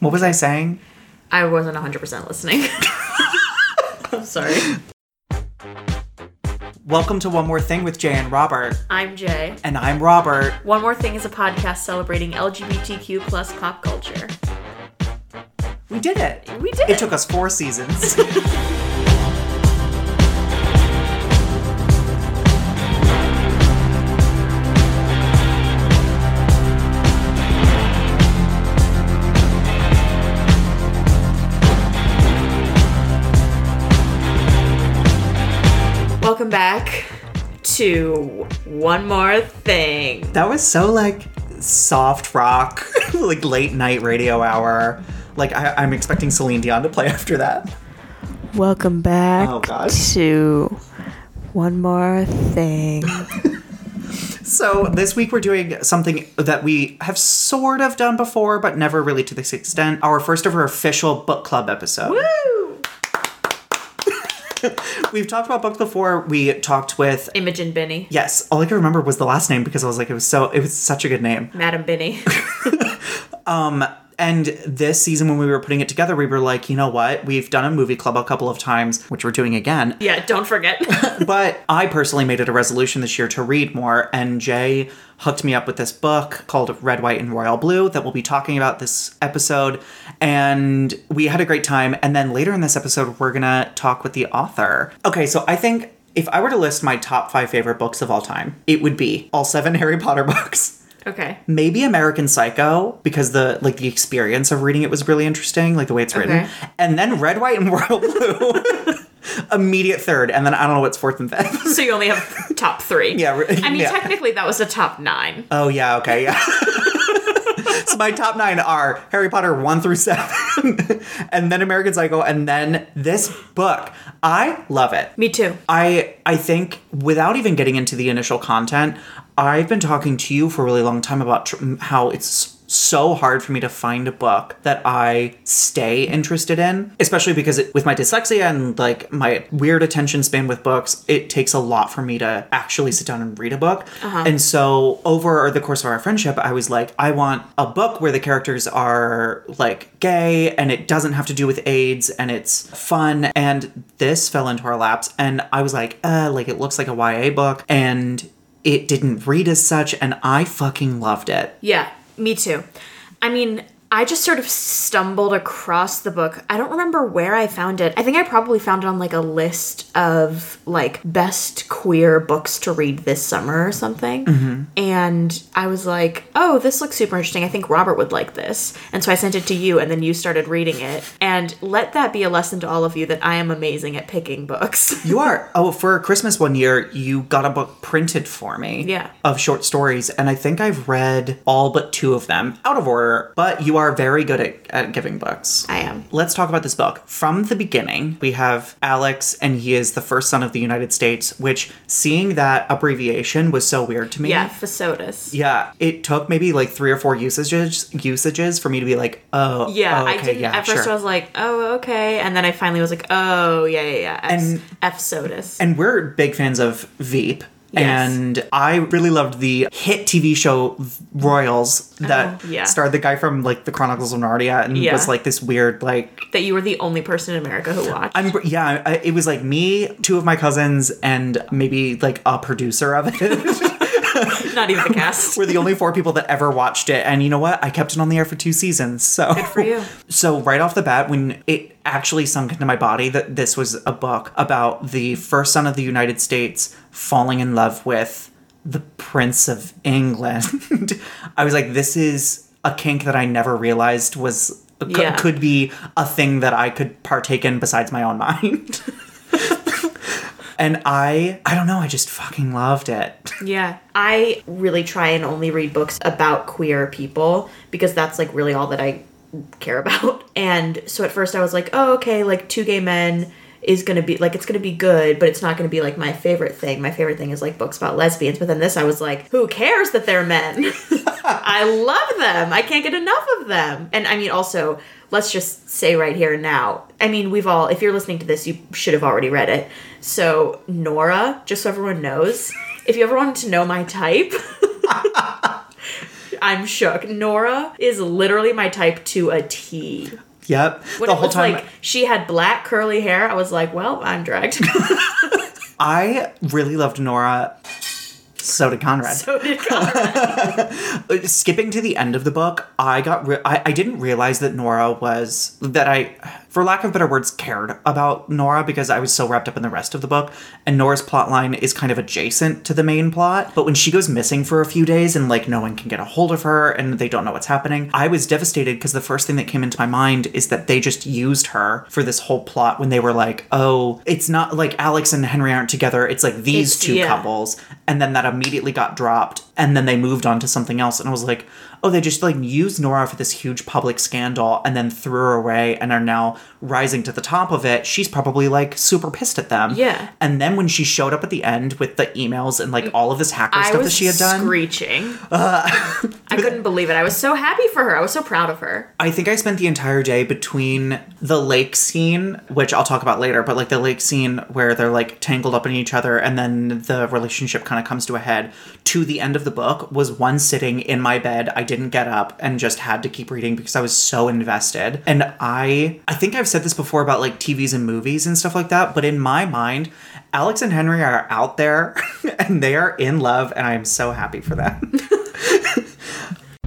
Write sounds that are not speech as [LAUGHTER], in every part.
What was I saying? I wasn't 100% listening. [LAUGHS] I'm sorry. Welcome to One More Thing with Jay and Robert. I'm Jay. And I'm Robert. One More Thing is a podcast celebrating LGBTQ plus pop culture. We did it. We did It it. took us four seasons. [LAUGHS] back to One More Thing. that was so like soft rock, [LAUGHS] like late night radio hour. Like I, I'm expecting Celine Dion to play after that. Welcome back Oh, God. to One More Thing. [LAUGHS] So this week we're doing something that we have sort of done before, but never really to this extent. Our first ever official book club episode. Woo! [LAUGHS] We've talked about books before. We talked with Imogen Binney. yes, all I could remember was the last name because I was like, it was so it was such a good name. Madam Binney. [LAUGHS] Um, And this season, when we were putting it together, we were like, you know what? We've done a movie club a couple of times, which we're doing again. yeah, don't forget. [LAUGHS] but I personally made it a resolution this year to read more, and Jay hooked me up with this book called Red, White, and Royal Blue that we'll be talking about this episode. And we had a great time. And then later in this episode, we're gonna talk with the author. Okay, so I think if I were to list my top five favorite books of all time, it would be all seven [LAUGHS] Harry Potter books. Okay. maybe American Psycho because the like the experience of reading it was really interesting, like the way it's written. Okay. And then Red, White, and Royal Blue, [LAUGHS] immediate third, and then I don't know what's fourth and fifth. [LAUGHS] So you only have top three. Yeah, re- I mean, yeah. technically, that was the top nine. Oh yeah, okay, yeah. [LAUGHS] so my top nine are Harry Potter one through seven, and then American Psycho, and then this book. I love it. Me too. I I think without even getting into the initial content, I've been talking to you for a really long time about tr- how it's so hard for me to find a book that I stay interested in, especially because it, with my dyslexia and like my weird attention span with books, it takes a lot for me to actually sit down and read a book. And so over the course of our friendship, I was like, I want a book where the characters are like gay and it doesn't have to do with AIDS and it's fun. And this fell into our laps, and I was like, uh, like it looks like a YA book, and it didn't read as such, and I fucking loved it. Yeah, me too. I mean, I just sort of stumbled across the book. I don't remember where I found it. I think I probably found it on like a list of like best queer books to read this summer or something. Mm-hmm. And I was like, oh, this looks super interesting. I think Robert would like this. And so I sent it to you, and then you started reading it. And let that be a lesson to all of you that I am amazing at picking books. [LAUGHS] You are. Oh, for Christmas one year, you got a book printed for me. Yeah. Of short stories, and I think I've read all but two of them out of order. But you are very good at, at giving books. I am. Let's talk about this book. From the beginning, we have Alex, and he is the first son of the United States, which seeing that abbreviation was so weird to me. Yeah, FSOTUS. Yeah, it took maybe like three or four usages usages for me to be like, oh, Yeah, oh, I didn't. yeah, at first, sure. I was like, "Oh, okay," and then I finally was like, "Oh, yeah, yeah, yeah." F, And- F Sodas. And we're big fans of Veep. Yes. And I really loved the hit TV show Royals that Oh, yeah. starred the guy from like the Chronicles of Narnia and Yeah. was like this weird like that you were the only person in America who watched. I'm yeah I- it was like me two of my cousins and maybe like a producer of it [LAUGHS] [LAUGHS] Not even the cast. we're the only four people that ever watched it and you know what I kept it on the air for two seasons so Good for you. so right off the bat when it actually sunk into my body that this was a book about the first son of the united states falling in love with the prince of england [LAUGHS] i was like this is a kink that i never realized was Yeah. could be a thing that i could partake in besides my own mind [LAUGHS] and i i don't know i just fucking loved it [LAUGHS] Yeah, I really try and only read books about queer people because that's like really all that I care [LAUGHS] about. And so at first I was like, "Oh, okay, like two gay men is going to be like it's going to be good, but it's not going to be like my favorite thing. My favorite thing is like books about lesbians." But then this I was like, "Who cares that they're men? [LAUGHS] I love them. I can't get enough of them." And I mean also let's just say right here and now. I mean, we've all, if you're listening to this, you should have already read it. So, Nora, just so everyone knows, if you ever wanted to know my type, [LAUGHS] I'm shook. Nora is literally my type to a T. Yep. When the whole time like she had black curly hair, I was like, well, I'm dragged. [LAUGHS] I really loved Nora. So did Conrad. so did Conrad. [LAUGHS] skipping to the end of the book, I got re- I, I didn't realize that Nora was that I for lack of better words cared about Nora because I was so wrapped up in the rest of the book and Nora's plotline is kind of adjacent to the main plot but when she goes missing for a few days and like no one can get a hold of her and they don't know what's happening I was devastated because the first thing that came into my mind is that they just used her for this whole plot when they were like oh it's not like Alex and Henry aren't together it's like these It's- two yeah. couples and then that immediately got dropped and then they moved on to something else and i was like oh they just like used nora for this huge public scandal and then threw her away and are now rising to the top of it she's probably like super pissed at them Yeah. and then when she showed up at the end with the emails and like all of this hacker I stuff that she had done screeching. Uh, I couldn't believe it. I was so happy for her. I was so proud of her. I think I spent the entire day between the lake scene, which I'll talk about later, but like the lake scene where they're like tangled up in each other and then the relationship kind of comes to a head, to the end of the book was one sitting in my bed. I didn't get up and just had to keep reading because I was so invested. And I I think I've said this before about like TVs and movies and stuff like that, but in my mind, Alex and Henry are out there [LAUGHS] and they are in love and I am so happy for them. [LAUGHS]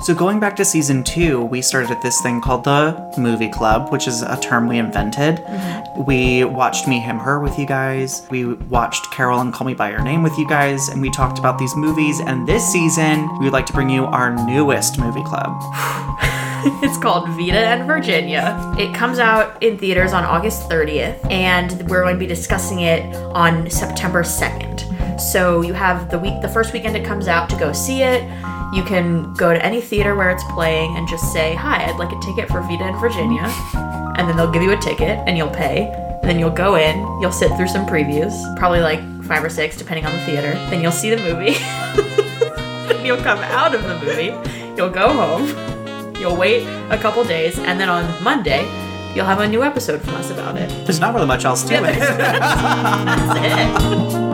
So going back to season two, we started at this thing called the movie club, which is a term we invented. Mm-hmm. We watched Me, Him, Her with you guys. We watched Carol and Call Me by Your Name with you guys, and we talked about these movies. And this season, we would like to bring you our newest movie club. [LAUGHS] It's called Vita and Virginia. It comes out in theaters on August 30th, and we're going to be discussing it on September 2nd. So you have the week, the first weekend it comes out to go see it. You can go to any theater where it's playing and just say, "Hi, I'd like a ticket for Vita and Virginia," and then they'll give you a ticket and you'll pay. And then you'll go in, you'll sit through some previews, probably like five or six, depending on the theater. Then you'll see the movie. [LAUGHS] then you'll come out of the movie. You'll go home. You'll wait a couple days, and then on Monday, you'll have a new episode from us about it. There's not really much else to it. [LAUGHS] That's it.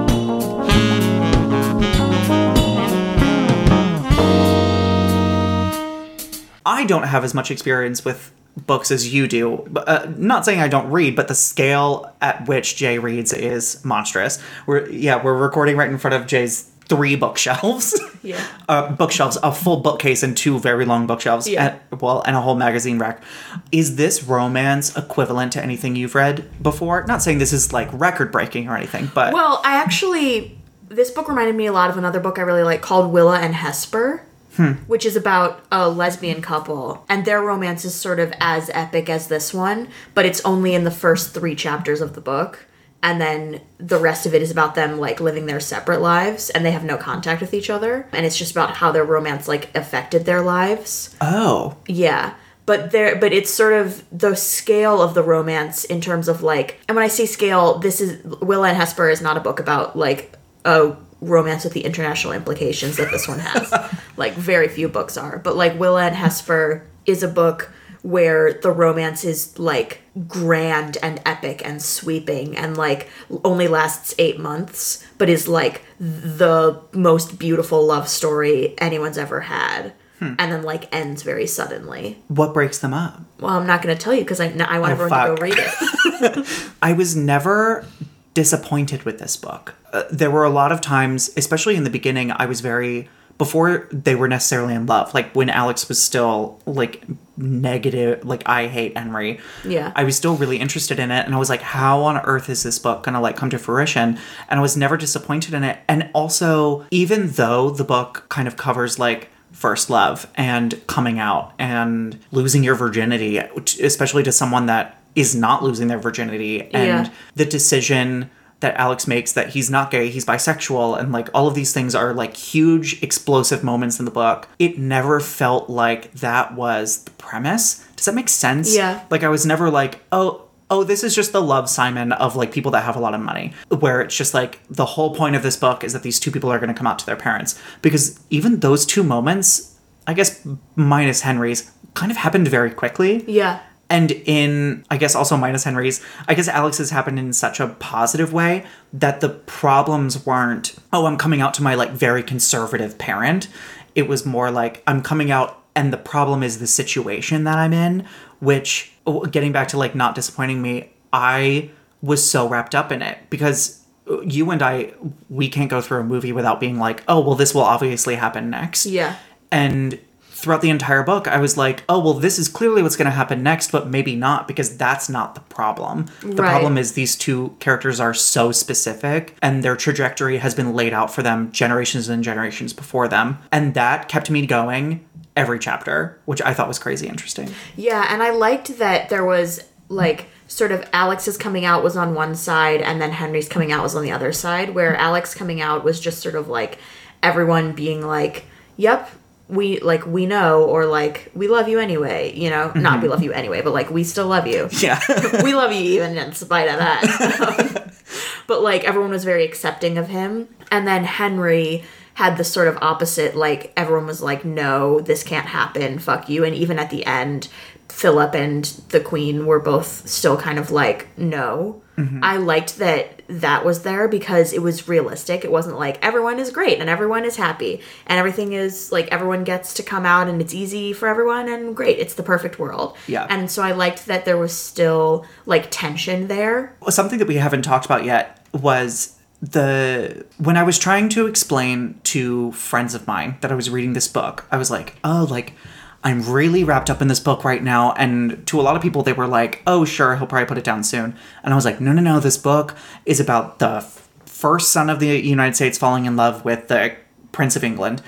I don't have as much experience with books as you do. Uh, not saying I don't read, but the scale at which Jay reads is monstrous. We're yeah, we're recording right in front of Jay's three bookshelves. [LAUGHS] Yeah. Uh, bookshelves, a full bookcase and two very long bookshelves. Yeah. And, well, and a whole magazine rack. Is this romance equivalent to anything you've read before? Not saying this is like record breaking or anything, but Well, I actually, this book reminded me a lot of another book I really like called Willa and Hesper. Hmm. Which is about a lesbian couple, and their romance is sort of as epic as this one, but it's only in the first three chapters of the book. And then the rest of it is about them like living their separate lives, and they have no contact with each other. And it's just about how their romance like affected their lives. oh, Yeah. But there but it's sort of the scale of the romance in terms of like and when I say scale, this is Willa and Hesper is not a book about like a romance with the international implications that this one has. [LAUGHS] like very few books are. But like Willa and Hesper is a book where the romance is like grand and epic and sweeping and like only lasts 8 months but is like the most beautiful love story anyone's ever had. Hmm. And then like ends very suddenly. what breaks them up? Well, I'm not going to tell you because I, I want Oh, everyone to go read it. [LAUGHS] I was never disappointed with this book. Uh, there were a lot of times, especially in the beginning, I was very before they were necessarily in love. Like when Alex was still like negative, like I hate Henry. Yeah. I was still really interested in it, and I was like, how on earth is this book gonna like come to fruition? And I was never disappointed in it. And also, even though the book kind of covers like first love and coming out and losing your virginity, especially to someone that is not losing their virginity, and Yeah. the decision that Alex makes that he's not gay, he's bisexual, and like all of these things are like huge explosive moments in the book. It never felt like that was the premise. Does that make sense? Yeah. Like I was never like, oh, oh, this is just the Love, Simon of like people that have a lot of money. Where it's just like the whole point of this book is that these two people are gonna come out to their parents. Because even those two moments, I guess minus Henry's, kind of happened very quickly. yeah. And in, I guess also minus Henry's, I guess Alex's happened in such a positive way that the problems weren't, oh, I'm coming out to my like very conservative parent. It was more like I'm coming out and the problem is the situation that I'm in, which oh, getting back to like not disappointing me, I was so wrapped up in it because uh, you and I we can't go through a movie without being like, "Oh, well this will obviously happen next." Yeah. And throughout the entire book, I was like, oh, well, this is clearly what's going to happen next, but maybe not, because that's not the problem. The Right. problem is these two characters are so specific, and their trajectory has been laid out for them generations and generations before them. And that kept me going every chapter, which I thought was crazy interesting. Yeah, and I liked that there was like sort of Alex's coming out was on one side and then Henry's coming out was on the other side, where Alex coming out was just sort of like everyone being like, "Yep, we like we know," or like "We love you anyway," you know, not "We love you anyway," but like "We still love you." [LAUGHS] Yeah. [LAUGHS] we love you even in spite of that. Um, [LAUGHS] but like everyone was very accepting of him. And then Henry had the sort of opposite, like everyone was like, no, this can't happen, fuck you. And even at the end, Philip and the Queen were both still kind of like, no. Mm-hmm. I liked that that was there because it was realistic. It wasn't like everyone is great and everyone is happy and everything is like everyone gets to come out and it's easy for everyone and great. It's the perfect world. Yeah. And so I liked that there was still like tension there. something that we haven't talked about yet was the when I was trying to explain to friends of mine that I was reading this book, I was like, "Oh, like I'm really wrapped up in this book right now." And to a lot of people they were like, "Oh, sure, he'll probably put it down soon." And I was like, "No, no, no, this book is about the f- first son of the United States falling in love with the Prince of England."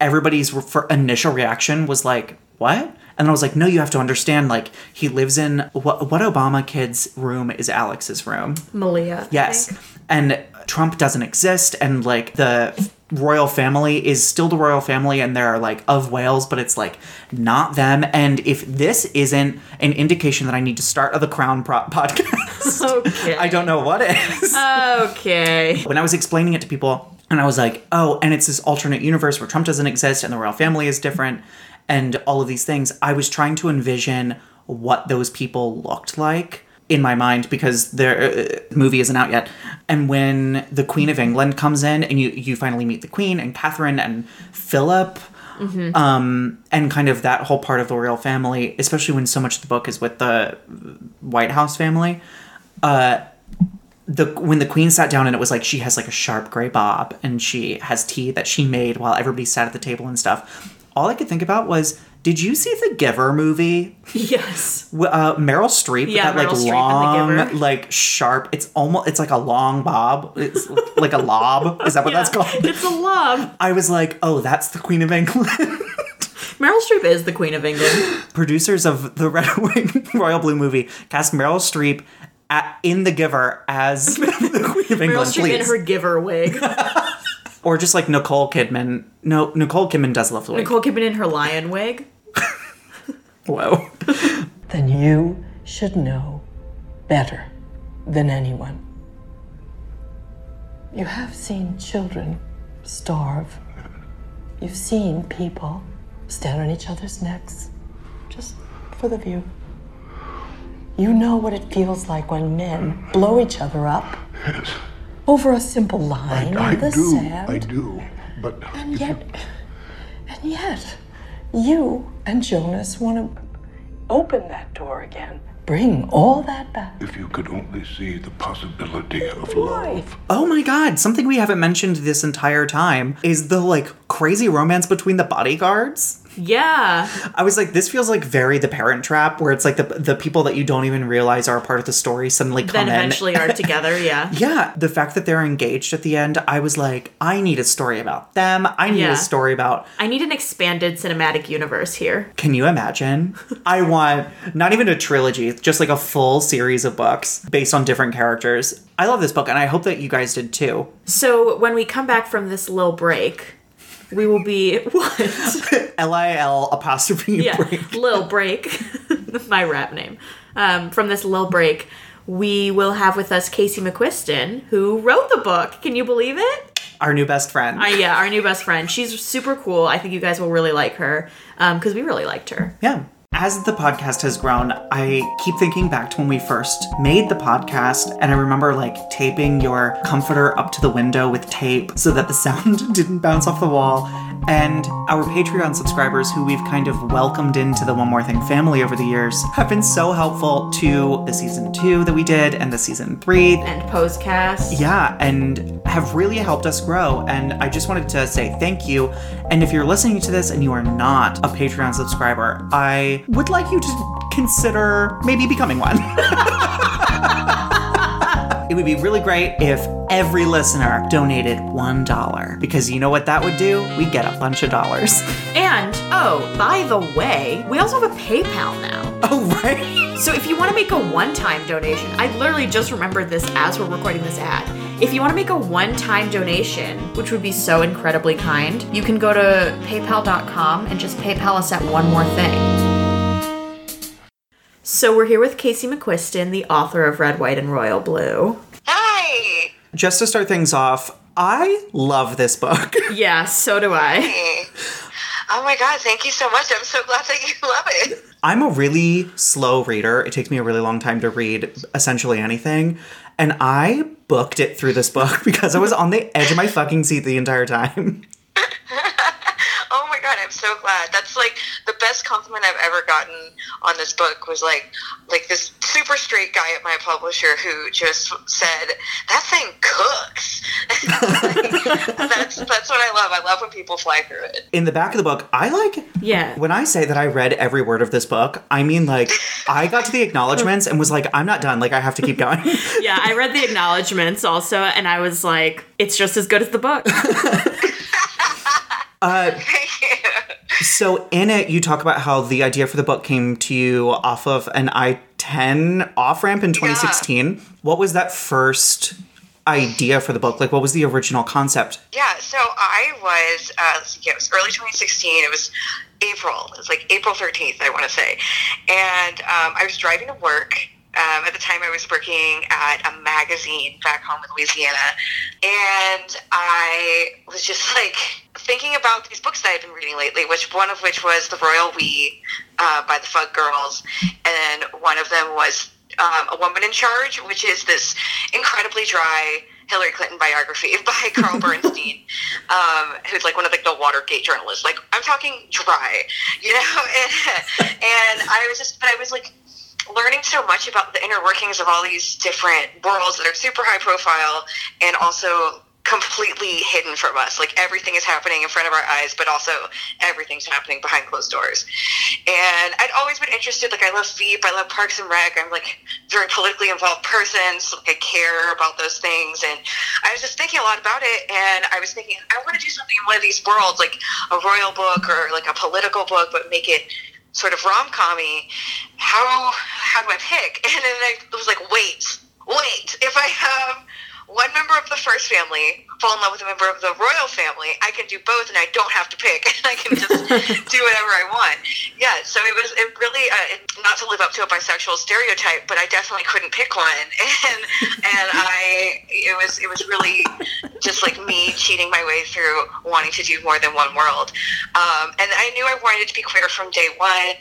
Everybody's re- for initial reaction was like, "What?" And I was like, "No, you have to understand like he lives in what what Obama kid's room is Alex's room?" Malia. I Yes. And Trump doesn't exist and like the royal family is still the royal family and they're like of Wales but it's like not them and if this isn't an indication that I need to start the crown pro- [LAUGHS] podcast Okay. I don't know what is Okay. when I was explaining it to people, and I was like, oh, and it's this alternate universe where Trump doesn't exist and the royal family is different and all of these things, I was trying to envision what those people looked like in my mind because their uh, movie isn't out yet. And when the Queen of England comes in and you, you finally meet the Queen and Catherine and Philip. Um, and kind of that whole part of the royal family, especially when so much of the book is with the White House family, Uh, the when the queen sat down and it was like she has like a sharp gray bob and she has tea that she made while everybody sat at the table and stuff. All I could think about was, did you see the Giver movie? Yes. [LAUGHS] Uh, Meryl Streep, with Yeah, that like Streep long, like sharp. It's almost it's like a long bob. It's [LAUGHS] like a lob. Is that what that's called? It's a lob. I was like, oh, that's the Queen of England. [LAUGHS] Meryl Streep is the Queen of England. Producers of the Red White Royal Blue movie cast Meryl Streep at, in The Giver as the Queen of Meryl England, Streep please. in her giver wig. Or just like Nicole Kidman. No, Nicole Kidman does love the wig. Nicole Kidman in her lion wig. [LAUGHS] Whoa. then you should know better than anyone. You have seen children starve. You've seen people stand on each other's necks just for the view. You know what it feels like when men blow each other up Yes, over a simple line I in the do. sand. I do. But And if you- yet, and yet, you and Jonas want to open that door again. Bring all that back. if you could only see the possibility of Why? love. Oh my god, something we haven't mentioned this entire time is the like crazy romance between the bodyguards. Yeah. I was like, this feels like very the parent trap, where it's like the the people that you don't even realize are a part of the story suddenly come Then in. eventually are [LAUGHS] together. Yeah. Yeah, the fact that they're engaged at the end, I was like, I need a story about them. I need Yeah. a story about I need an expanded cinematic universe here. Can you imagine? [LAUGHS] I want not even a trilogy, just like a full series of books based on different characters. I love this book and I hope that you guys did too. So when we come back from this little break, we will be [LAUGHS] what? [LAUGHS] L I L apostrophe yeah, break. Lil Break, [LAUGHS] my rap name. Um, from this Lil Break, we will have with us Casey McQuiston, who wrote the book. Can you believe it? Our new best friend. Uh, yeah, our new best friend. She's super cool. I think you guys will really like her because we really liked her. yeah. As the podcast has grown, I keep thinking back to when we first made the podcast, and I remember like taping your comforter up to the window with tape so that the [LAUGHS] sound didn't bounce off the wall. And our Patreon subscribers, who we've kind of welcomed into the One More Thing family over the years, have been so helpful to the season two that we did and the season three. And postcast. Yeah, and have really helped us grow. And I just wanted to say thank you. And if you're listening to this and you are not a Patreon subscriber, I would like you to consider maybe becoming one. [LAUGHS] it would be really great if every listener donated $1 because you know what that would do? We get a bunch of dollars. And, oh, by the way, we also have a PayPal now. Oh, right. So if you want to make a one-time donation, I literally just remembered this as we're recording this ad. If you want to make a one-time donation, which would be so incredibly kind, you can go to paypal.com and just PayPal us at one more thing. So we're here with Casey McQuiston, the author of Red, White, and Royal Blue. Hi. Just to start things off, I love this book. [LAUGHS] Yeah, so do I. Hey. Oh my god, thank you so much. I'm so glad that you [LAUGHS] love it. I'm a really slow reader. It takes me a really long time to read essentially anything. And I booked it through this book [LAUGHS] because I was on the edge of my fucking seat the entire time. My god, I'm so glad. That's like the best compliment I've ever gotten on this book was like like this super straight guy at my publisher who just said, That thing cooks. [LAUGHS] that's that's what I love. I love when people fly through it. In the back of the book, I like Yeah. when I say that I read every word of this book, I mean like I got to the acknowledgments and was like, I'm not done. Like I have to keep going. [LAUGHS] Yeah, I read the acknowledgments also, and I was like, it's just as good as the book. [LAUGHS] [LAUGHS] Thank you. so in it, you talk about how the idea for the book came to you off of an I-10 off ramp in 2016. What was that first idea for the book? Like, what was the original concept? Yeah, so I was, uh, let's see, yeah, it was early 2016. It was April. It was like April 13th, I want to say. And um, I was driving to work. Um, at the time, I was working at a magazine back home in Louisiana. And I was just like thinking about these books that I've been reading lately, which one of which was The Royal We uh, by the Fug Girls. And one of them was um, A Woman in Charge, which is this incredibly dry Hillary Clinton biography [LAUGHS] by Carl Bernstein, [LAUGHS] um, who's like one of like the Watergate journalists. Like I'm talking dry, you know. And, [LAUGHS] and I was just, but I was like learning so much about the inner workings of all these different worlds that are super high profile and also completely hidden from us. Like everything is happening in front of our eyes, but also everything's happening behind closed doors. And I'd always been interested. Like I love Veep, I love Parks and Rec. I'm like very politically involved person, so like I care about those things. And I was just thinking a lot about it. And I was thinking, I want to do something in one of these worlds, like a royal book or like a political book, but make it sort of rom commy. How how do I pick? [LAUGHS] And then I was like, wait, wait. If I have one member of the first family fall in love with a member of the royal family, I can do both, and I don't have to pick. And [LAUGHS] I can just [LAUGHS] do whatever I want. Yeah. So it was it really uh, not to live up to a bisexual stereotype, but I definitely couldn't pick one, [LAUGHS] and and I it was it was really just like me cheating my way through wanting to do more than one world. Um, and I knew I wanted to be queer from day one,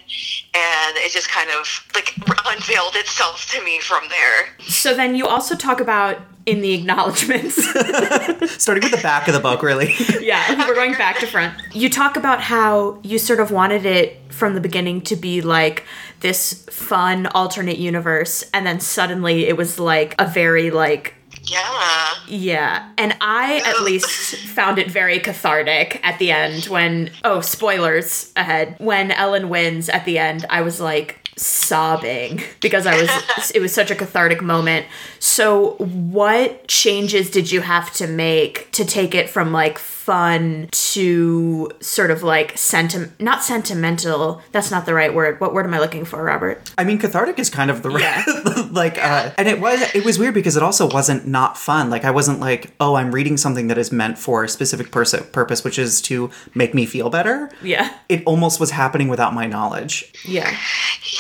and it just kind of like unveiled itself to me from there. So then you also talk about in the acknowledgments. [LAUGHS] [LAUGHS] Starting with the back of the book, really. [LAUGHS] yeah, we're going back to front. You talk about how you sort of wanted it from the beginning to be like this fun alternate universe and then suddenly it was like a very like Yeah. yeah, and I at least found it very cathartic at the end when oh, spoilers ahead. When Ellen wins at the end, I was like sobbing because I was it was such a cathartic moment. So, what changes did you have to make to take it from like fun to sort of like sentiment not sentimental, that's not the right word. What word am I looking for, Robert? I mean, cathartic is kind of the Yeah. [LAUGHS] like, uh, and it was it was weird because it also wasn't not fun. Like I wasn't like, oh, I'm reading something that is meant for a specific pers- purpose, which is to make me feel better. Yeah. It almost was happening without my knowledge. Yeah.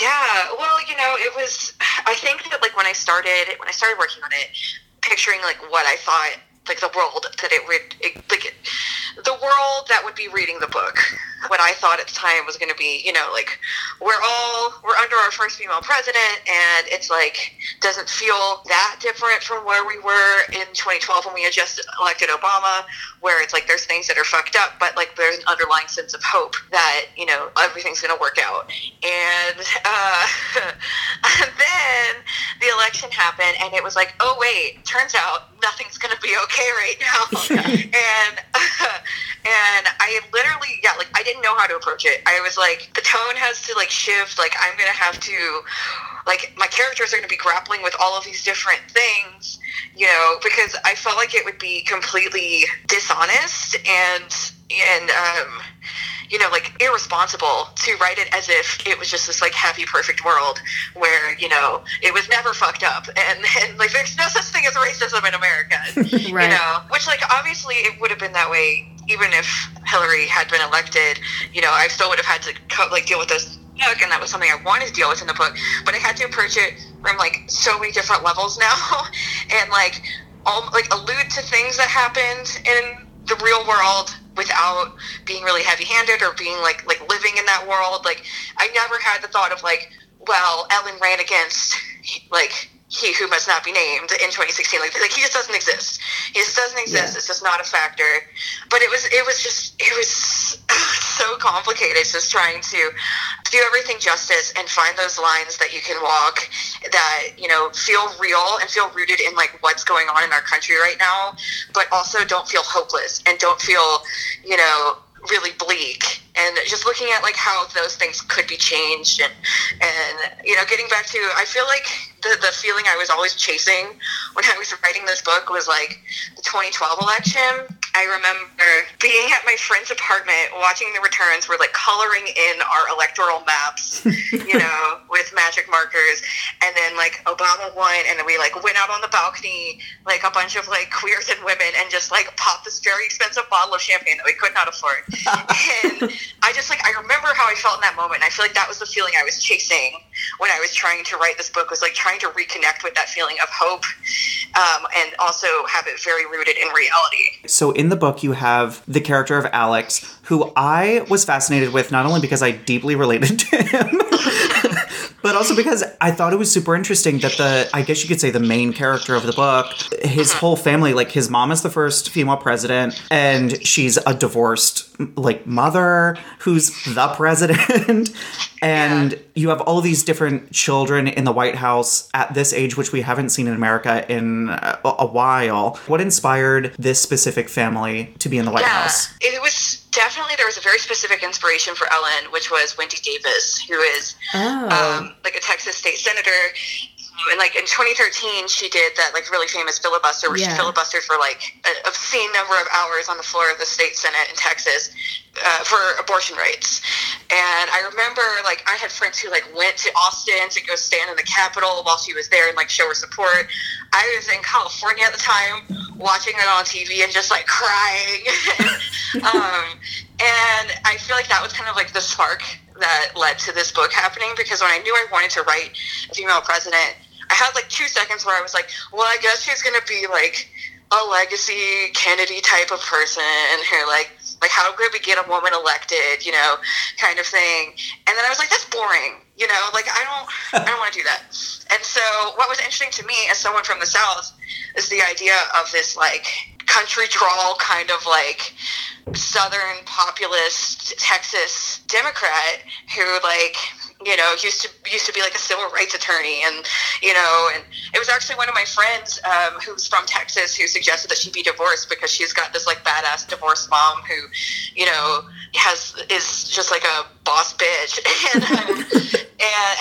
Yeah, well, you know, it was. I think that like when I started when I started working on it, picturing like what I thought like the world that it would it, like the world that would be reading the book what i thought at the time was going to be you know like we're all we're under our first female president and it's like doesn't feel that different from where we were in 2012 when we had just elected obama where it's like there's things that are fucked up but like there's an underlying sense of hope that you know everything's going to work out. And uh, [LAUGHS] and then the election happened and it was like oh wait turns out nothing's going to be okay right now. [LAUGHS] And [LAUGHS] and i literally yeah like i didn't know how to approach it. I was like the tone has to like shift. Like i'm going to have to like my characters are going to be grappling with all of these different things you know because i felt like it would be completely dishonest and and um you know, like irresponsible to write it as if it was just this like happy, perfect world where you know it was never fucked up, and, and like there's no such thing as racism in America, [LAUGHS] Right. you know. Which like obviously it would have been that way even if Hillary had been elected. You know, I still would have had to co- like deal with this book, and that was something I wanted to deal with in the book. But I had to approach it from like so many different levels [LAUGHS] now, and like all like allude to things that happened in the real world without being really heavy-handed or being like like living in that world. Like i never had the thought of like well ellen ran against like he who must not be named in 2016 like, like he just doesn't exist. He just doesn't exist. Yeah. it's just not a factor. But it was it was just it was [LAUGHS] so complicated just trying to do everything justice and find those lines that you can walk that you know feel real and feel rooted in like what's going on in our country right now but also don't feel hopeless and don't feel you know really bleak and just looking at like how those things could be changed and and you know getting back to i feel like the, the feeling i was always chasing when i was writing this book was like the 2012 election. I remember being at my friend's apartment watching the returns we're like coloring in our electoral maps [LAUGHS] you know with magic markers. And then like obama won and then we like went out on the balcony like a bunch of like queers and women and just like popped this very expensive bottle of champagne that we could not afford. [LAUGHS] And I just like I remember how I felt in that moment. And I feel like that was the feeling I was chasing when I was trying to write this book. Was like trying to reconnect with that feeling of hope, um, and also have it very rooted in reality. So in the book, you have the character of Alex, who I was fascinated with not only because I deeply related [LAUGHS] to him, but also because I thought it was super interesting that the, I guess you could say the main character of the book, his whole family, like his mom is the first female president, and she's a divorced like mother who's the [LAUGHS] president, and you have all these different children in the White House at this age, which we haven't seen in America in a, a while. What inspired this specific family to be in the White Yeah, House? it was definitely there was a very specific inspiration for Ellen, which was Wendy Davis, who is Oh. um, like a Texas state senator. And like in 2013, she did that like really famous filibuster where Yeah. she filibustered for like an obscene number of hours on the floor of the state senate in Texas uh, for abortion rights. And I remember like I had friends who like went to Austin to go stand in the Capitol while she was there and like show her support. I was in California at the time watching it on TV and just like crying. [LAUGHS] um, and I feel like that was kind of like the spark that led to this book happening because when I knew I wanted to write a female president, I had like two seconds where I was like, well, I guess she's to be like a legacy Kennedy type of person who like like how could we get a woman elected, you know, kind of thing. And then I was like, that's boring, you know, like I don't I don't want to do that. And so what was interesting to me as someone from the South is the idea of this like country drawl kind of like southern populist Texas Democrat who like you know used to used to be like a civil rights attorney and you know and it was actually one of my friends um, who's from Texas who suggested that she be divorced because she's got this like badass divorced mom who you know has is just like a boss bitch. [LAUGHS] And um, and,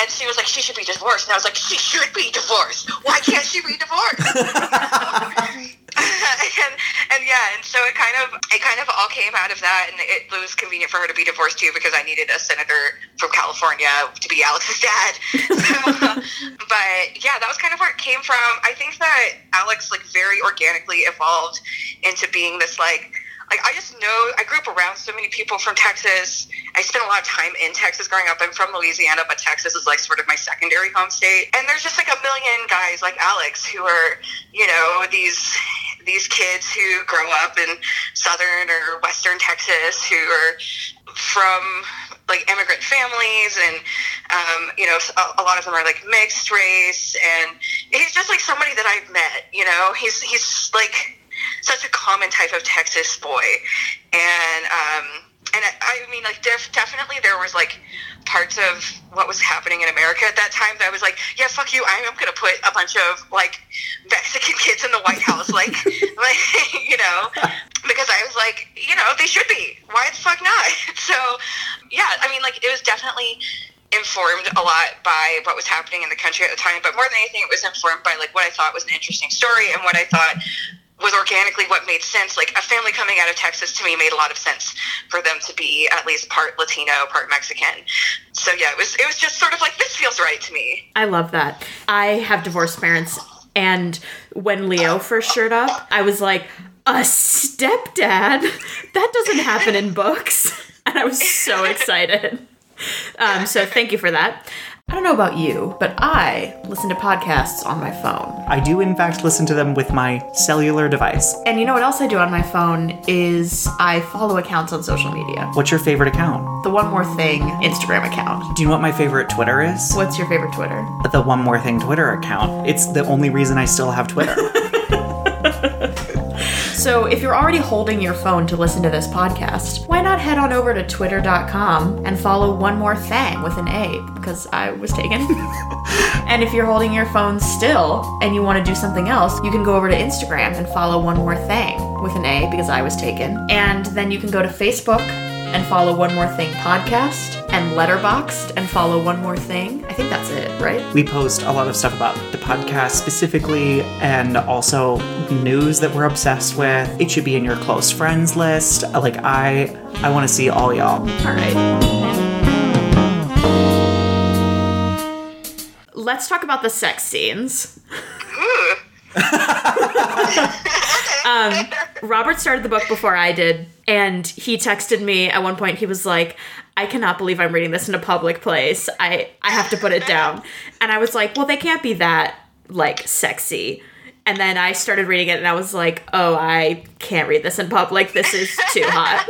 and she was like she should be divorced. And I was like she should be divorced. Why can't she be divorced [LAUGHS] [LAUGHS] and and yeah, and so it kind of it kind of all came out of that, and it was convenient for her to be divorced too because I needed a senator from California to be Alex's dad. [LAUGHS] So, but yeah, that was kind of where it came from. I think that Alex like very organically evolved into being this like like I just know I grew up around so many people from Texas. I spent a lot of time in Texas growing up. I'm from Louisiana, but Texas is like sort of my secondary home state. And there's just like a million guys like Alex who are, you know, these these kids who grow up in southern or western Texas who are from like immigrant families and um, you know a, a lot of them are like mixed race and he's just like somebody that I've met you know he's he's like such a common type of Texas boy and um, and I, I mean like def- definitely there was like parts of what was happening in America at that time that I was like, yeah, fuck you. I am going to put a bunch of like Mexican [LAUGHS] kids in the White House, like, [LAUGHS] like you know, [LAUGHS] because I was like, you know, they should be. Why the fuck not? So, yeah, I mean, like, it was definitely informed a lot by what was happening in the country at the time, but more than anything, it was informed by like what I thought was an interesting story and what I thought was organically what made sense. Like a family coming out of Texas to me made a lot of sense for them to be at least part Latino, part Mexican. So yeah, it was it was just sort of like this feels right to me. I love that. I have divorced parents, and when Leo first showed up, I was like, a stepdad? That doesn't happen in books. [LAUGHS] And I was so [LAUGHS] excited. Um, so thank you for that. I don't know about you, but I listen to podcasts on my phone. I do, in fact, listen to them with my cellular device. And you know what else I do on my phone is I follow accounts on social media. What's your favorite account? The One More Thing Instagram account. Do you know what my favorite Twitter is? What's your favorite Twitter? The One More Thing Twitter account. It's the only reason I still have Twitter. [LAUGHS] So if you're already holding your phone to listen to this podcast, why not head on over to twitter.com and follow One More Thing with an A because I was taken. [LAUGHS] and if you're holding your phone still and you want to do something else, you can go over to Instagram and follow One More Thing with an A because I was taken. And then you can go to Facebook and follow One More Thing podcast and Letterboxd and follow One More Thing. I think that's it, right? we post a lot of stuff about the podcast specifically and also news that we're obsessed with. It should be in your close friends list. Like I I want to see all y'all. All right. Let's talk about the sex scenes. [LAUGHS] um, Robert started the book before I did, and he texted me at one point. He was like, "I cannot believe I'm reading this in a public place. I I have to put it down." And I was like, "Well, they can't be that like sexy." And then I started reading it, and I was like, "Oh, I can't read this in public. This is too hot."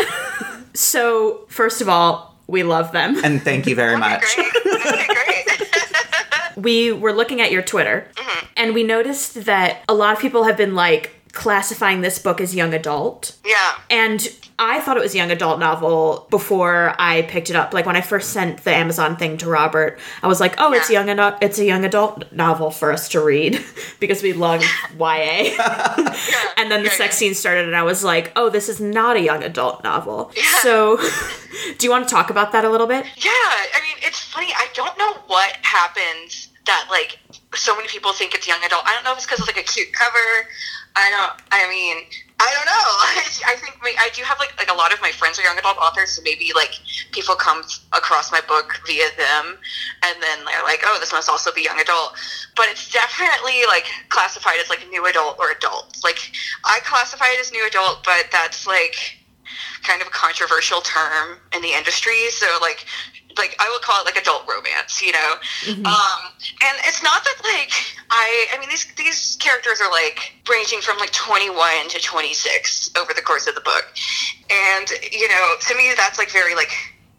[LAUGHS] so, first of all, we love them. And thank you very much. Great. [LAUGHS] Okay, great. we were looking at your Twitter and we noticed that a lot of people have been like classifying this book as young adult. yeah. And I thought it was a young adult novel before I picked it up. Like when I first sent the Amazon thing to Robert, I was like, "Oh, it's young adult. It's a young adult novel for us to read [LAUGHS] because we love [LAUGHS] YA." [LAUGHS] and then the Yeah, sex yeah. scene started, and I was like, "Oh, this is not a young adult novel." So, do you want to talk about that a little bit? Yeah, I mean, it's funny. I don't know what happens that like so many people think it's young adult. I don't know if it's because it's like a cute cover. I don't. I mean, I don't know. [LAUGHS] I think I do have like like a lot of my friends are young adult authors, so maybe like people come across my book via them, and then they're like, oh, this must also be young adult. But it's definitely like classified as like new adult or adult. Like I classify it as new adult, but that's like kind of a controversial term in the industry. So like like I would call it like adult romance, you know. Um, and it's not that like I I mean these these characters are like ranging from like 21 to 26 over the course of the book. And you know, to me that's like very like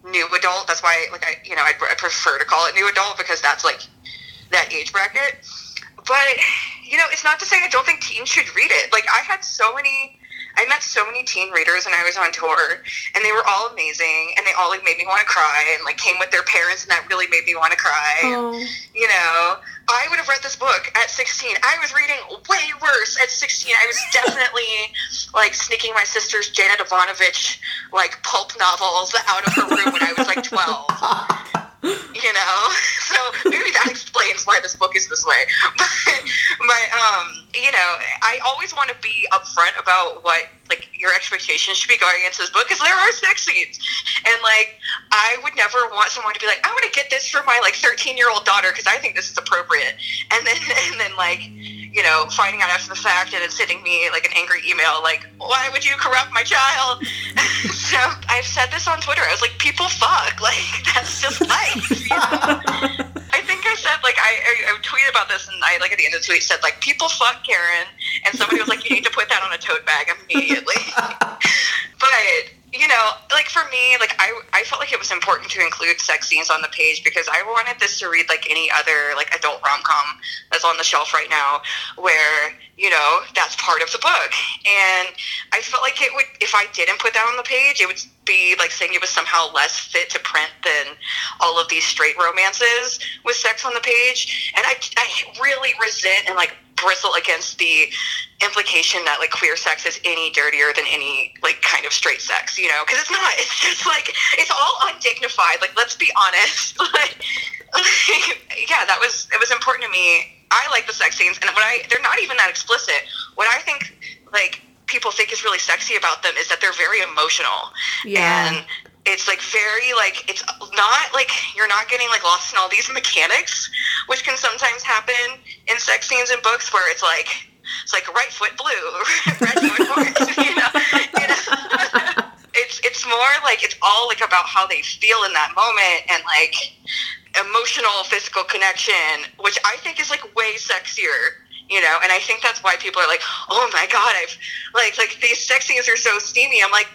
new adult. That's why like I you know I, I prefer to call it new adult because that's like that age bracket. But you know, it's not to say I don't think teens should read it. Like I had so many I met so many teen readers when I was on tour, and they were all amazing, and they all like made me want to cry, and like came with their parents, and that really made me want to cry. and You know, I would have read this book at 16. I was reading way worse at 16. I was definitely like sneaking my sister's Janet Evanovich like pulp novels out of her room when I was like 12 [LAUGHS] you know? [LAUGHS] So maybe that explains why this book is this way. [LAUGHS] But, but um you know i always want to be upfront about what like your expectations should be going into this book because there are sex scenes. And like i would never want someone to be like i want to get this for my like 13 year old daughter because i think this is appropriate. And then [LAUGHS] and then like you know finding out after the fact and then sending me like an angry email like why would you corrupt my child [LAUGHS] so i've said this on twitter i was like people fuck [LAUGHS] like that's just life? [LAUGHS] I think I said like I, I, I tweeted about this and I like at the end of the tweet said like people fuck Karen and somebody was like, "You need to put that on a tote bag immediately." but you know, like for me, like I, I felt like it was important to include sex scenes on the page because I wanted this to read like any other like adult rom com that's on the shelf right now, where you know that's part of the book. And I felt like it would, if I didn't put that on the page, it would be like saying it was somehow less fit to print than all of these straight romances with sex on the page. And I, I really resent and like bristle against the implication that like queer sex is any dirtier than any like kind of straight sex, you know? Because it's not. It's just like it's all undignified. Like let's be honest. [LAUGHS] like, [LAUGHS] yeah, that was it was important to me. I like the sex scenes, and when I they're not even that explicit. What I think like people think is really sexy about them is that they're very emotional. Yeah. And it's like very like it's not like you're not getting like lost in all these mechanics, which can sometimes happen in sex scenes in books where it's like it's like right foot blue, [LAUGHS] red foot orange, [LAUGHS] you know. You know? it's it's more like it's all like about how they feel in that moment and like emotional physical connection, which I think is like way sexier you know? And i think that's why people are like oh my god i've like like these sex scenes are so steamy. I'm like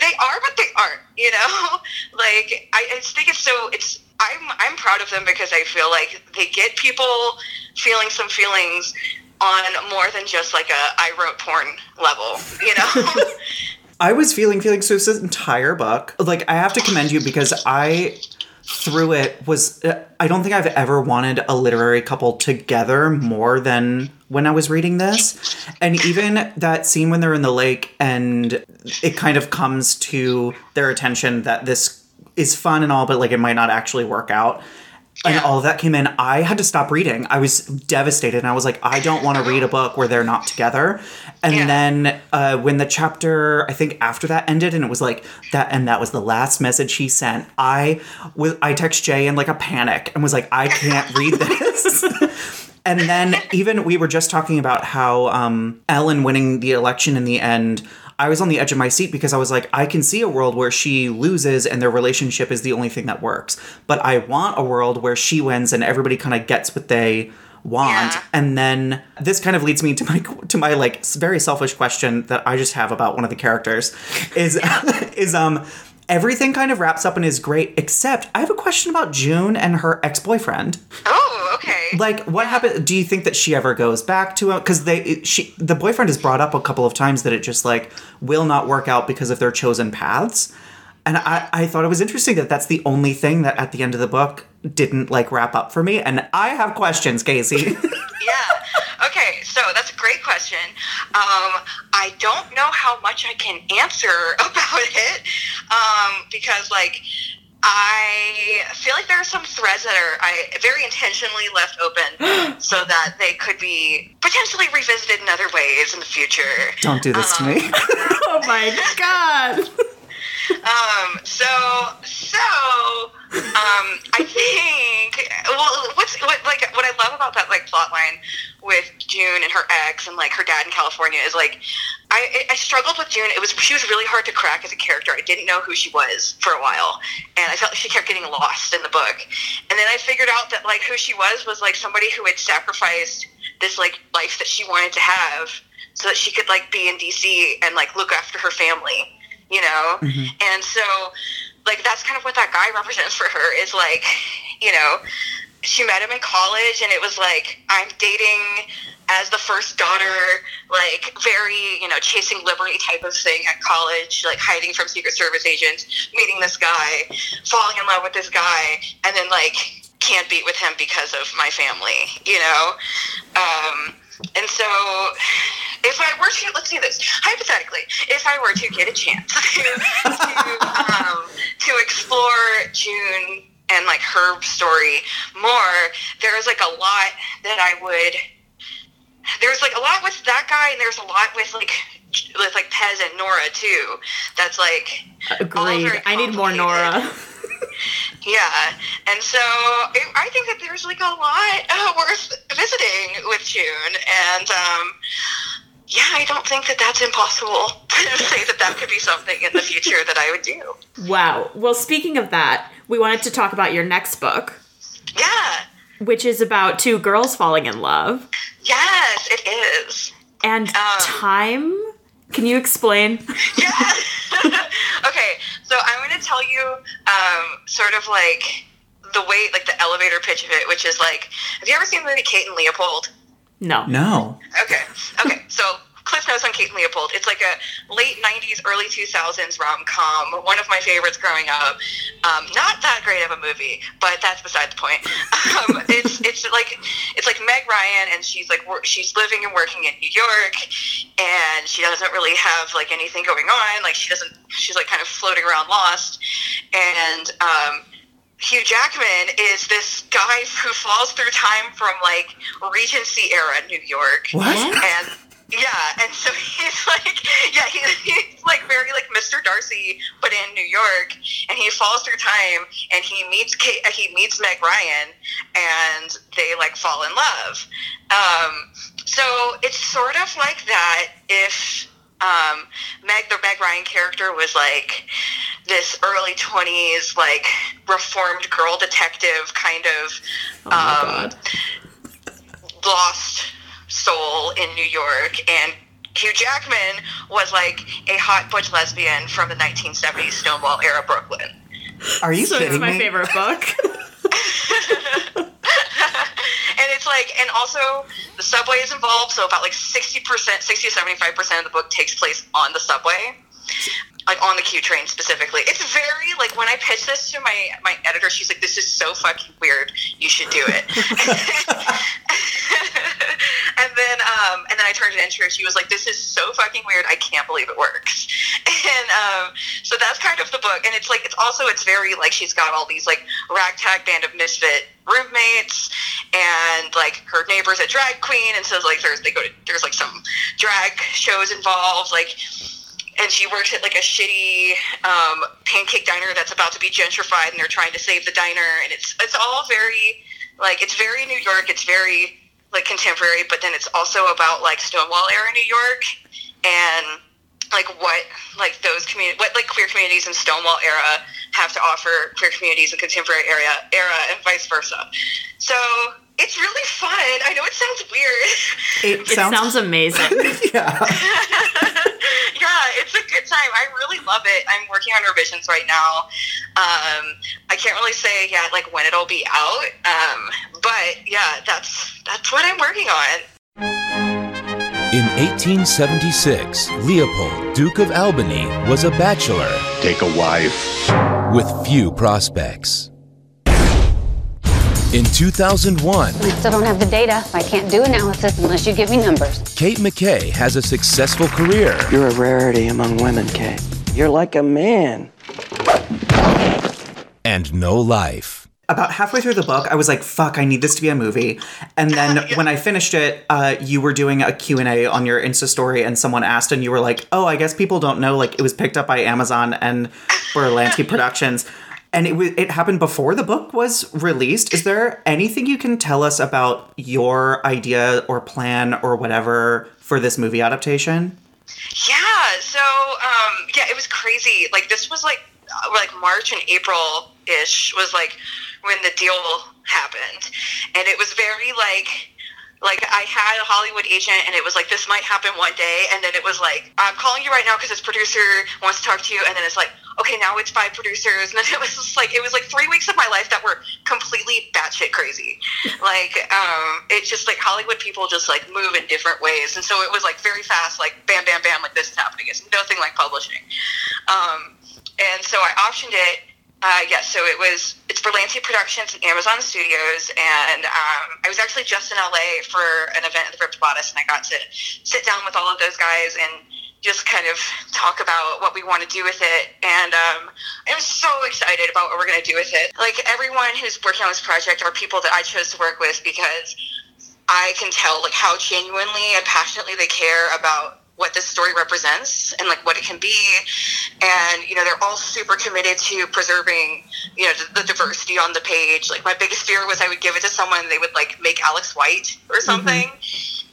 they are but they aren't [LAUGHS] you know? Like I, I think it's so it's i'm i'm proud of them because i feel like they get people feeling some feelings on more than just like a i wrote porn level you know? [LAUGHS] I was feeling feelings through this entire book. Like I have to commend you because I through it was uh, I don't think I've ever wanted a literary couple together more than when I was reading this. And even that scene when they're in the lake and it kind of comes to their attention that this is fun and all but like it might not actually work out. And all of that came in. I had to stop reading. I was devastated, and I was like, I don't want to read a book where they're not together. And Yeah. then uh, when the chapter, I think after that ended, and it was like that, and that was the last message he sent. I was, I text Jay in like a panic and was like, I can't read [LAUGHS] this. [LAUGHS] and then even we were just talking about how um, Ellen winning the election in the end. I was on the edge of my seat because I was like, I can see a world where she loses and their relationship is the only thing that works. But I want a world where she wins and everybody kind of gets what they want. Yeah. And then this kind of leads me to my to my like very selfish question that I just have about one of the characters is [LAUGHS] is um everything kind of wraps up and is great except I have a question about June and her ex-boyfriend. oh okay Like, what happened? Do you think that she ever goes back to him? Because they, she, the boyfriend is brought up a couple of times that it just like will not work out because of their chosen paths. And I, I thought it was interesting that that's the only thing that at the end of the book didn't like wrap up for me. And I have questions, Casey. [LAUGHS] yeah. Okay, so that's a great question. Um, I don't know how much I can answer [LAUGHS] about it um, because, like, I feel like there are some threads that are I very intentionally left open [GASPS] so that they could be potentially revisited in other ways in the future. Don't do this to me. [LAUGHS] Oh my god. [LAUGHS] Um, so, so, um, I think, well, what's, what, like, what I love about that, like, plot line with June and her ex and, like, her dad in California is, like, I, I struggled with June. It was, she was really hard to crack as a character. I didn't know who she was for a while. And I felt like she kept getting lost in the book. And then I figured out that, like, who she was was, like, somebody who had sacrificed this, like, life that she wanted to have so that she could, like, be in DC and, like, look after her family you know and so like that's kind of what that guy represents for her is like you know she met him in college and it was like i'm dating as the first daughter like very you know chasing liberty type of thing at college like hiding from secret service agents meeting this guy falling in love with this guy and then like can't be with him because of my family you know? Um and so, if I were to, let's do this, hypothetically, if I were to get a chance to, [LAUGHS] to, um, to explore June and like her story more, there's like a lot that I would, there's like a lot with that guy, and there's a lot with like, with like Pez and Nora too. That's like, Agreed. I need more Nora. [LAUGHS] Yeah, and so it, I think that there's like a lot uh, worth visiting with June, and um, yeah, I don't think that that's impossible [LAUGHS] to say that that could be something in the future that I would do. Wow. Well, speaking of that, we wanted to talk about your next book, Yeah, which is about two girls falling in love. yes, it is. And time? Can you explain? [LAUGHS] Yeah. [LAUGHS] okay, so I'm going to tell you um, sort of like the way, like the elevator pitch of it, which is like, have you ever seen the movie Kate and Leopold? No. No. Okay. Okay. So Cliff Notes on Kate and Leopold. It's like a late '90s, early 2000s rom com. One of my favorites growing up. Um, not that great of a movie, but that's beside the point. Um, [LAUGHS] it's it's like it's like Meg Ryan, and she's like she's living and working in New York, and she doesn't really have like anything going on. Like she doesn't. She's like kind of floating around lost, and. Um, Hugh Jackman is this guy who falls through time from like Regency era New York. What? And yeah, and so he's like, yeah, he, he's like very like Mr. Darcy, but in New York, and he falls through time, and he meets Kate, uh, he meets Meg Ryan, and they like fall in love. Um, so it's sort of like that if um, Meg, the Meg Ryan character, was like this early twenties, like reformed girl detective kind of Oh um, god. lost soul in New York, and Hugh Jackman was like a hot butch lesbian from the 1970s Stonewall era Brooklyn. Are you So it's kidding my me? favorite book. [LAUGHS] [LAUGHS] [LAUGHS] and it's like, and also the subway is involved, so about like 60%, 60 to 75% of the book takes place on the subway. Like on the Q train specifically. It's very like when I pitched this to my my editor, she's like, This is so fucking weird. You should do it. [LAUGHS] and then um and then I turned it into her, she was like, This is so fucking weird, I can't believe it works. [LAUGHS] And um so that's kind of the book. And it's like it's also it's very like she's got all these like ragtag band of misfit roommates and like her neighbor's a drag queen. And so like there's they go to there's like some drag shows involved like and she works at like a shitty um, pancake diner that's about to be gentrified and they're trying to save the diner. And it's it's all very like it's very new york. It's very like contemporary but then it's also about like stonewall era new york. And like what like those community what like queer communities in stonewall era have to offer queer communities in contemporary era era and vice versa so it's really fun i know it sounds weird It It sounds amazing. [LAUGHS] yeah. [LAUGHS] yeah, it's a good time. I really love it. I'm working on revisions right now. Um, I can't really say yet, like when it'll be out. Um, but yeah, that's that's what I'm working on. In 1876, Leopold, Duke of Albany, was a bachelor Take a wife. with few prospects. In 2001, I still don't have the data. I can't do analysis unless you give me numbers. Kate McKay has a successful career You're a rarity among women, Kate. You're like a man. and no life. About halfway through the book, I was like, "Fuck, I need this to be a movie." And then [LAUGHS] when I finished it, uh, you were doing a Q and A on your Insta story, and someone asked, and you were like, "Oh, I guess people don't know. Like, it was picked up by Amazon and Berlanti Productions." And it, w- it happened before the book was released. Is there anything you can tell us about your idea or plan or whatever for this movie adaptation? Yeah, so um, yeah, it was crazy. Like this was like uh, like March and April ish was like when the deal happened, and it was very like like I had a Hollywood agent, and it was like this might happen one day, and then it was like I'm calling you right now because this producer wants to talk to you, and then it's like okay, now it's five producers, [LAUGHS] and then it was just like it was like three weeks of my life that were completely batshit crazy. Like um, it's just like Hollywood people just like move in different ways, and so it was like very fast, like bam, bam, bam, like this is happening. It's nothing like publishing. Um, and so I optioned it. Uh, yes, so it was it's Berlanti Productions and Amazon Studios, and um, I was actually just in LA for an event at the Ripped Bodice, and I got to sit down with all of those guys and just kind of talk about what we want to do with it. And um, I'm so excited about what we're going to do with it. Like everyone who's working on this project are people that I chose to work with because I can tell like how genuinely and passionately they care about what this story represents and like what it can be and you know they're all super committed to preserving you know the, the diversity on the page like my biggest fear was i would give it to someone and they would like make alex white or something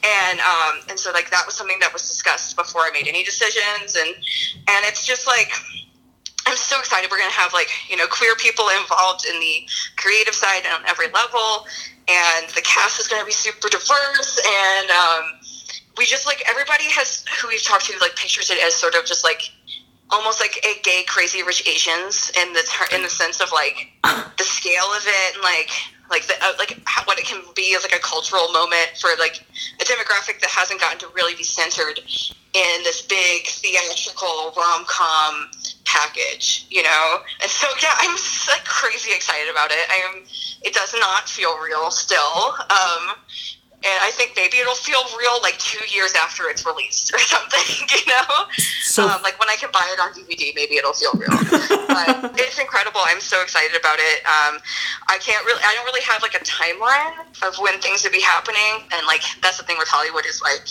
and um and so like that was something that was discussed before i made any decisions and and it's just like I'm so excited. We're going to have like, you know, queer people involved in the creative side on every level. And the cast is going to be super diverse. And, um, we just like everybody has who we've talked to like pictures it as sort of just like almost like a gay crazy rich Asians in the ter- in the sense of like the scale of it and like like the uh, like how, what it can be as like a cultural moment for like a demographic that hasn't gotten to really be centered in this big theatrical rom com package, you know. And so yeah, I'm s- like crazy excited about it. I am. It does not feel real still. Um, and I think maybe it'll feel real like two years after it's released or [LAUGHS] something, you know? So- um, like when I can buy it on DVD, maybe it'll feel real. [LAUGHS] but it's incredible. I'm so excited about it. Um, I can't really, I don't really have like a timeline of when things would be happening. And like, that's the thing with Hollywood is like,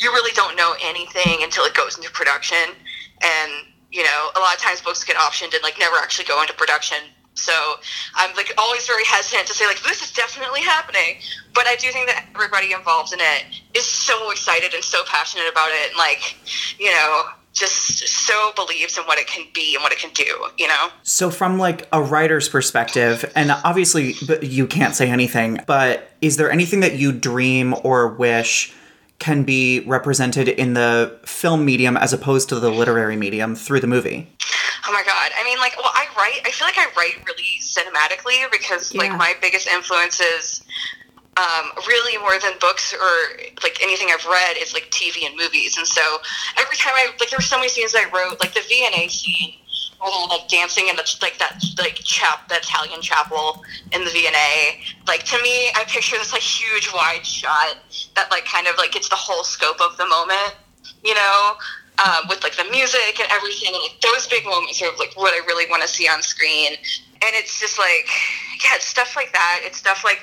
you really don't know anything until it goes into production. And, you know, a lot of times books get optioned and like never actually go into production. So I'm like always very hesitant to say like this is definitely happening, but I do think that everybody involved in it is so excited and so passionate about it, and like you know just so believes in what it can be and what it can do. You know. So, from like a writer's perspective, and obviously you can't say anything, but is there anything that you dream or wish can be represented in the film medium as opposed to the literary medium through the movie? Oh my god! I mean, like, well, I write. I feel like I write really cinematically because Yeah. like my biggest influences, um, really more than books or like anything I've read, is like TV and movies. And so every time I like, there were so many scenes I wrote, like the V&A scene like dancing in the like that like chap, the Italian chapel in the V&A. Like to me, I picture this like huge wide shot that like kind of like gets the whole scope of the moment. You know, um, with like the music and everything, and like those big moments are like what I really want to see on screen. And it's just like, yeah, it's stuff like that. It's stuff like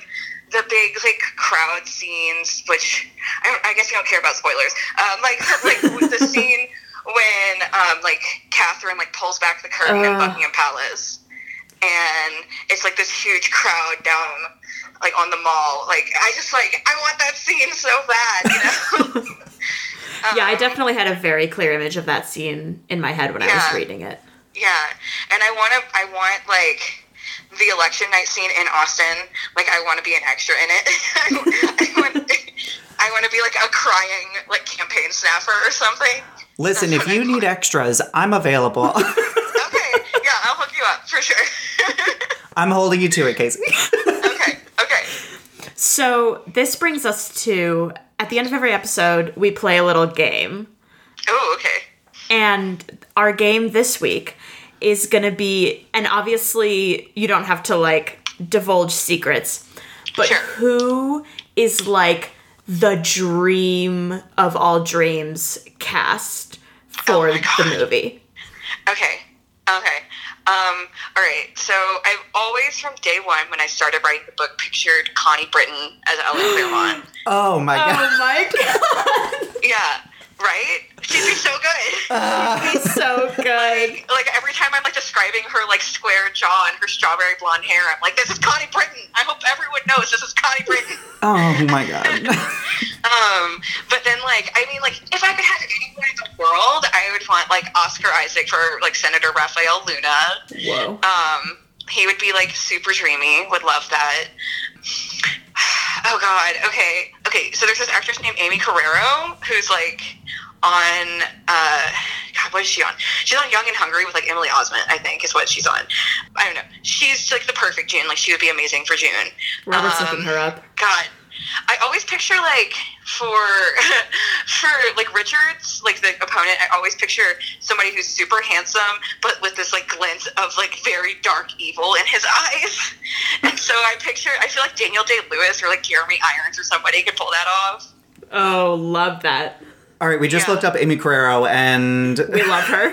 the big like crowd scenes, which I, I guess you don't care about spoilers. Um, like like [LAUGHS] the scene when um, like Catherine like pulls back the curtain in Buckingham Palace, and it's like this huge crowd down like on the mall. Like I just like I want that scene so bad, you know. [LAUGHS] [LAUGHS] yeah, I definitely had a very clear image of that scene in my head when I was reading it. Yeah, and I want to. I want like the election night scene in Austin. Like I want to be an extra in it. [LAUGHS] I want. I want to be like a crying like campaign snapper or something. Listen, That's if you I need want. extras, I'm available. [LAUGHS] Okay, [LAUGHS] yeah, I'll hook you up for sure. [LAUGHS] I'm holding you to it, Casey. okay, okay. So this brings us to at the end of every episode, we play a little game. Oh, okay. And our game this week is going to be, and obviously you don't have to like divulge secrets, but Sure. who is like the dream of all dreams cast for Oh the movie? Okay. Okay. Um, all right. So I've always, from day one, when I started writing the book, pictured Connie Britton as Ellen Claremont. [GASPS] Oh my god. Oh my god, Yeah. Right? She'd be so good. [LAUGHS] he's so [LAUGHS] good. like every time I'm like describing her like square jaw and her strawberry blonde hair, I'm like, this is Connie Britton. I hope everyone knows this is Connie Britton. [LAUGHS] Oh my god. Um, but then like, I mean, like, if I could have anyone in the world, I would want like Oscar Isaac for like Senator Rafael Luna. Whoa. Um, he would be like super dreamy. Would love that. [SIGHS] Oh God. Okay. Okay. So there's this actress named Aimee Carrero who's like on. Uh, God, what is she on? She's on Young and Hungry with like Emily Osment. I think is what she's on. I don't know. She's like the perfect June. Like she would be amazing for June. Robert's Um, looking her up. God, I always picture like for [LAUGHS] for like Richards, like the opponent. I always picture somebody who's super handsome, but with this like glint of like very dark evil in his [LAUGHS] eyes. And so I picture, I feel like Daniel Day Lewis or like Jeremy Irons or somebody could pull that off. Oh, love that. All right, we just Yeah. looked up Aimee Carrero and We love her.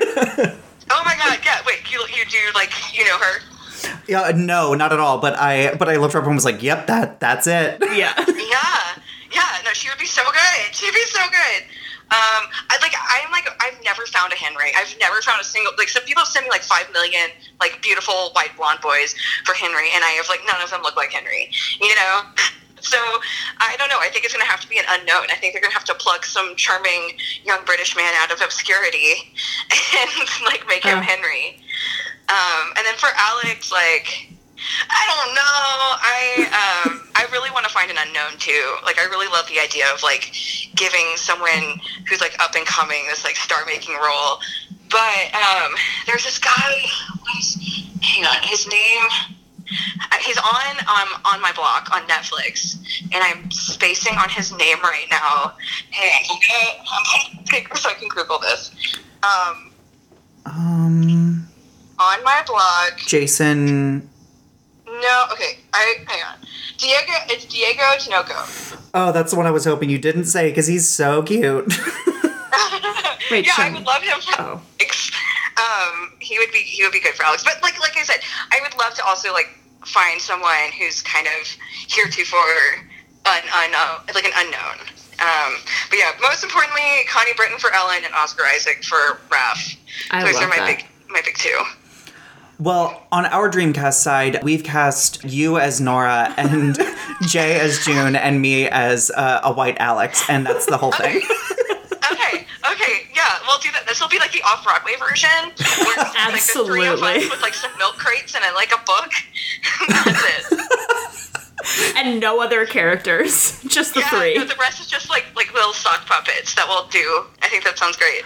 [LAUGHS] Oh my God! Yeah, wait, you you do like you know her? Yeah, no, not at all. But I but I looked her up and was like, yep, that that's it. yeah. [LAUGHS] Yeah, yeah. No, she would be so good. She'd be so good. Um, I like. I'm like. I've never found a Henry. I've never found a single. Like some people send me like five million like beautiful white blonde boys for Henry, and I have like none of them look like Henry. You know. [LAUGHS] So I don't know. I think it's going to have to be an unknown. I think they're going to have to plug some charming young British man out of obscurity [LAUGHS] and like make him Uh. Henry. Um, and then for Alex, like I don't know. I um, I really want to find an unknown too. Like I really love the idea of like giving someone who's like up and coming this like star making role. But um, there's this guy. Hang on, his name. uh, He's on um, on my block on Netflix, and I'm spacing on his name right now. Hey, I'm so I can Google this. Um, Um, on my blog, Jason. No, okay. I hang on. Diego, it's Diego Tinoco. Oh, that's the one I was hoping you didn't say because he's so cute. [LAUGHS] Wait, yeah, I would love him for Oh. Alex. Um, he would be he would be good for Alex. But like like I said, I would love to also like find someone who's kind of heretofore un, un uh, like an unknown. Um, but yeah, most importantly, Connie Britton for Ellen and Oscar Isaac for Raph. I Those love are my that. big my big two. Well, on our Dreamcast side, we've cast you as Nora and [LAUGHS] Jay as June and me as uh, a white Alex, and that's the whole thing. Okay, okay, yeah, we'll do that. This will be like the off Broadway version. Where it's Like the three of Absolutely. us with like some milk crates and like a book. [LAUGHS] That's it. [LAUGHS] and no other characters, just the yeah, three. no, the rest is just like like little sock puppets that we'll do. I think that sounds great.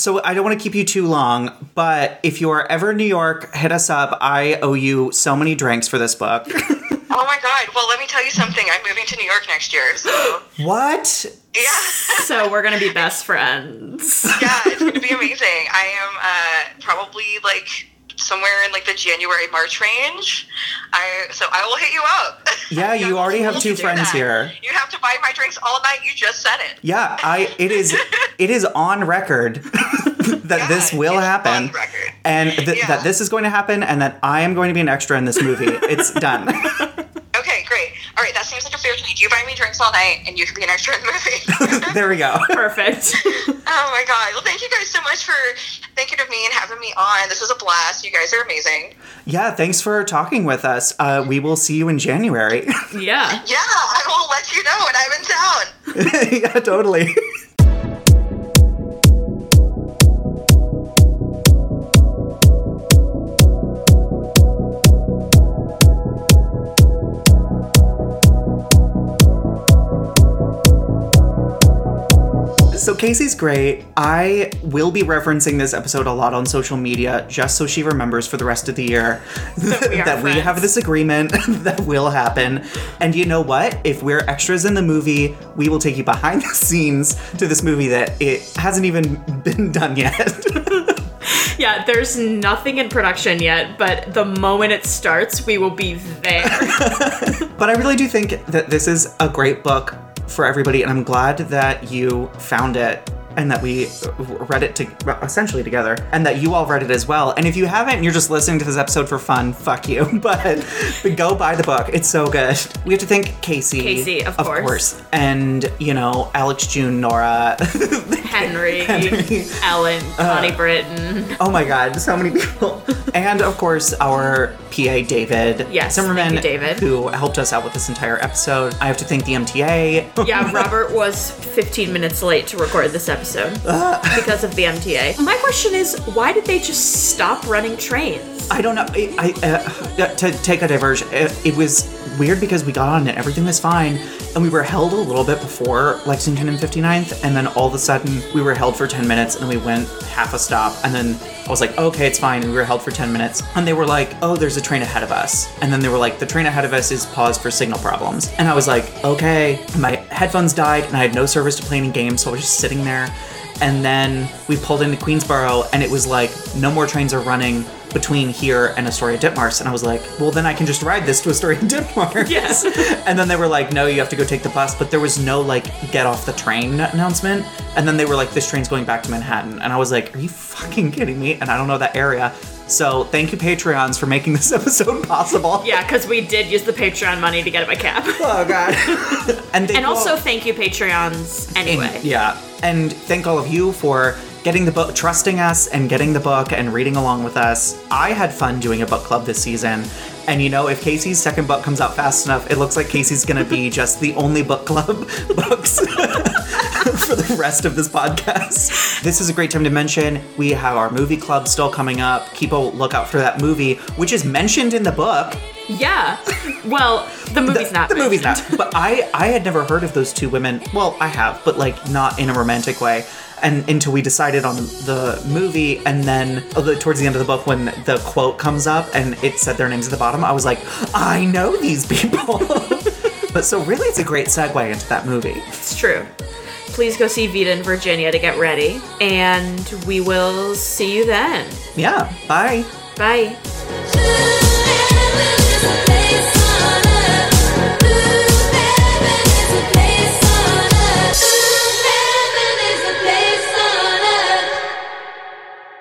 So I don't want to keep you too long, but if you are ever in New York, hit us up. I owe you so many drinks for this book. [LAUGHS] Oh my god! Well, let me tell you something. I'm moving to New York next year, so [GASPS] what? yeah, so we're gonna be best friends. yeah, it's gonna be amazing. I am uh, probably like somewhere in like the January March range. I so I will hit you up. [LAUGHS] Yeah, you already have two friends that. here. You have to buy my drinks all night. You just said it. Yeah, I it is [LAUGHS] it is on record [LAUGHS] that this will happen. on. And th- Yeah. that this is going to happen and that I am going to be an extra in this movie. It's done. Okay, great. All right, that seems like a fair trade. You buy me drinks all night, and you can be an extra in the movie. [LAUGHS] there we go. Perfect. [LAUGHS] oh my god! Well, thank you guys so much for thinking of me and having me on. This was a blast. You guys are amazing. Yeah, thanks for talking with us. Uh, we will see you in January. [LAUGHS] yeah. Yeah, I will let you know when I'm in town. yeah, totally. So Casey's great. I will be referencing this episode a lot on social media just so she remembers for the rest of the year [LAUGHS] That we [LAUGHS] that we have this agreement [LAUGHS] that will happen. And you know what? If we're extras in the movie, we will take you behind the scenes to this movie that it hasn't even been done yet. Yeah, there's nothing in production yet, but the moment it starts, we will be there. But I really do think that this is a great book for everybody, and I'm glad that you found it and that we read it to, essentially together, and that you all read it as well. And if you haven't, you're just listening to this episode for fun, fuck you. But, [LAUGHS] but go buy the book; it's so good. We have to thank Casey, Casey, of course. and you know Alex, June, Nora. [LAUGHS] Henry, Henry. Ellen, uh, Connie Britton. oh my God, so many people, and of course our PA David Yes, Zimmerman, thank you, David. who helped us out with this entire episode. I have to thank the MTA. Yeah, Robert was 15 minutes late to record this episode [LAUGHS] because of the MTA. My question is, why did they just stop running trains? I don't know. I, I uh, to take a diversion. It, it was weird because we got on and everything was fine, and we were held a little bit before Lexington and 59th, and then all of a sudden we were held for 10 minutes, and we went half a stop, and then I was like, okay, it's fine. And we were held for 10 minutes, and they were like, oh, there's a train ahead of us, and then they were like, the train ahead of us is paused for signal problems, and I was like, okay. My headphones died, and I had no service to play any games, so I was just sitting there. And then we pulled into Queensboro, and it was like, no more trains are running between here and Astoria Ditmars. And I was like, well, then I can just ride this to Astoria Ditmars. [LAUGHS] Yes. [LAUGHS] and then they were like, no, you have to go take the bus. But there was no like, get off the train announcement. And then they were like, this train's going back to Manhattan. And I was like, are you fucking kidding me? And I don't know that area. So thank you, Patreons, for making this [LAUGHS] episode possible. Yeah, because we did use the Patreon money to get my cap. Oh god. and and also thank you, Patreons, anyway. Yeah. And thank all of you for getting the book, trusting us, and getting the book and reading along with us. I had fun doing a book club this season. And you know, if Casey's second book comes out fast enough, it looks like Casey's gonna be [LAUGHS] just the only book club [LAUGHS] books [LAUGHS] for the rest of this podcast. This is a great time to mention we have our movie club still coming up. Keep a lookout for that movie, which is mentioned in the book. Yeah. Well, the movie's not. The movie's not. But I I had never heard of those two women. Well, I have, but like not in a romantic way. And until we decided on the movie, and then oh, towards the end of the book, when the quote comes up and it said their names at the bottom, I was like, I know these people. [LAUGHS] but so really, it's a great segue into that movie. It's true. Please go see Vita and Virginia to get ready. And we will see you then. Yeah. Bye. Bye.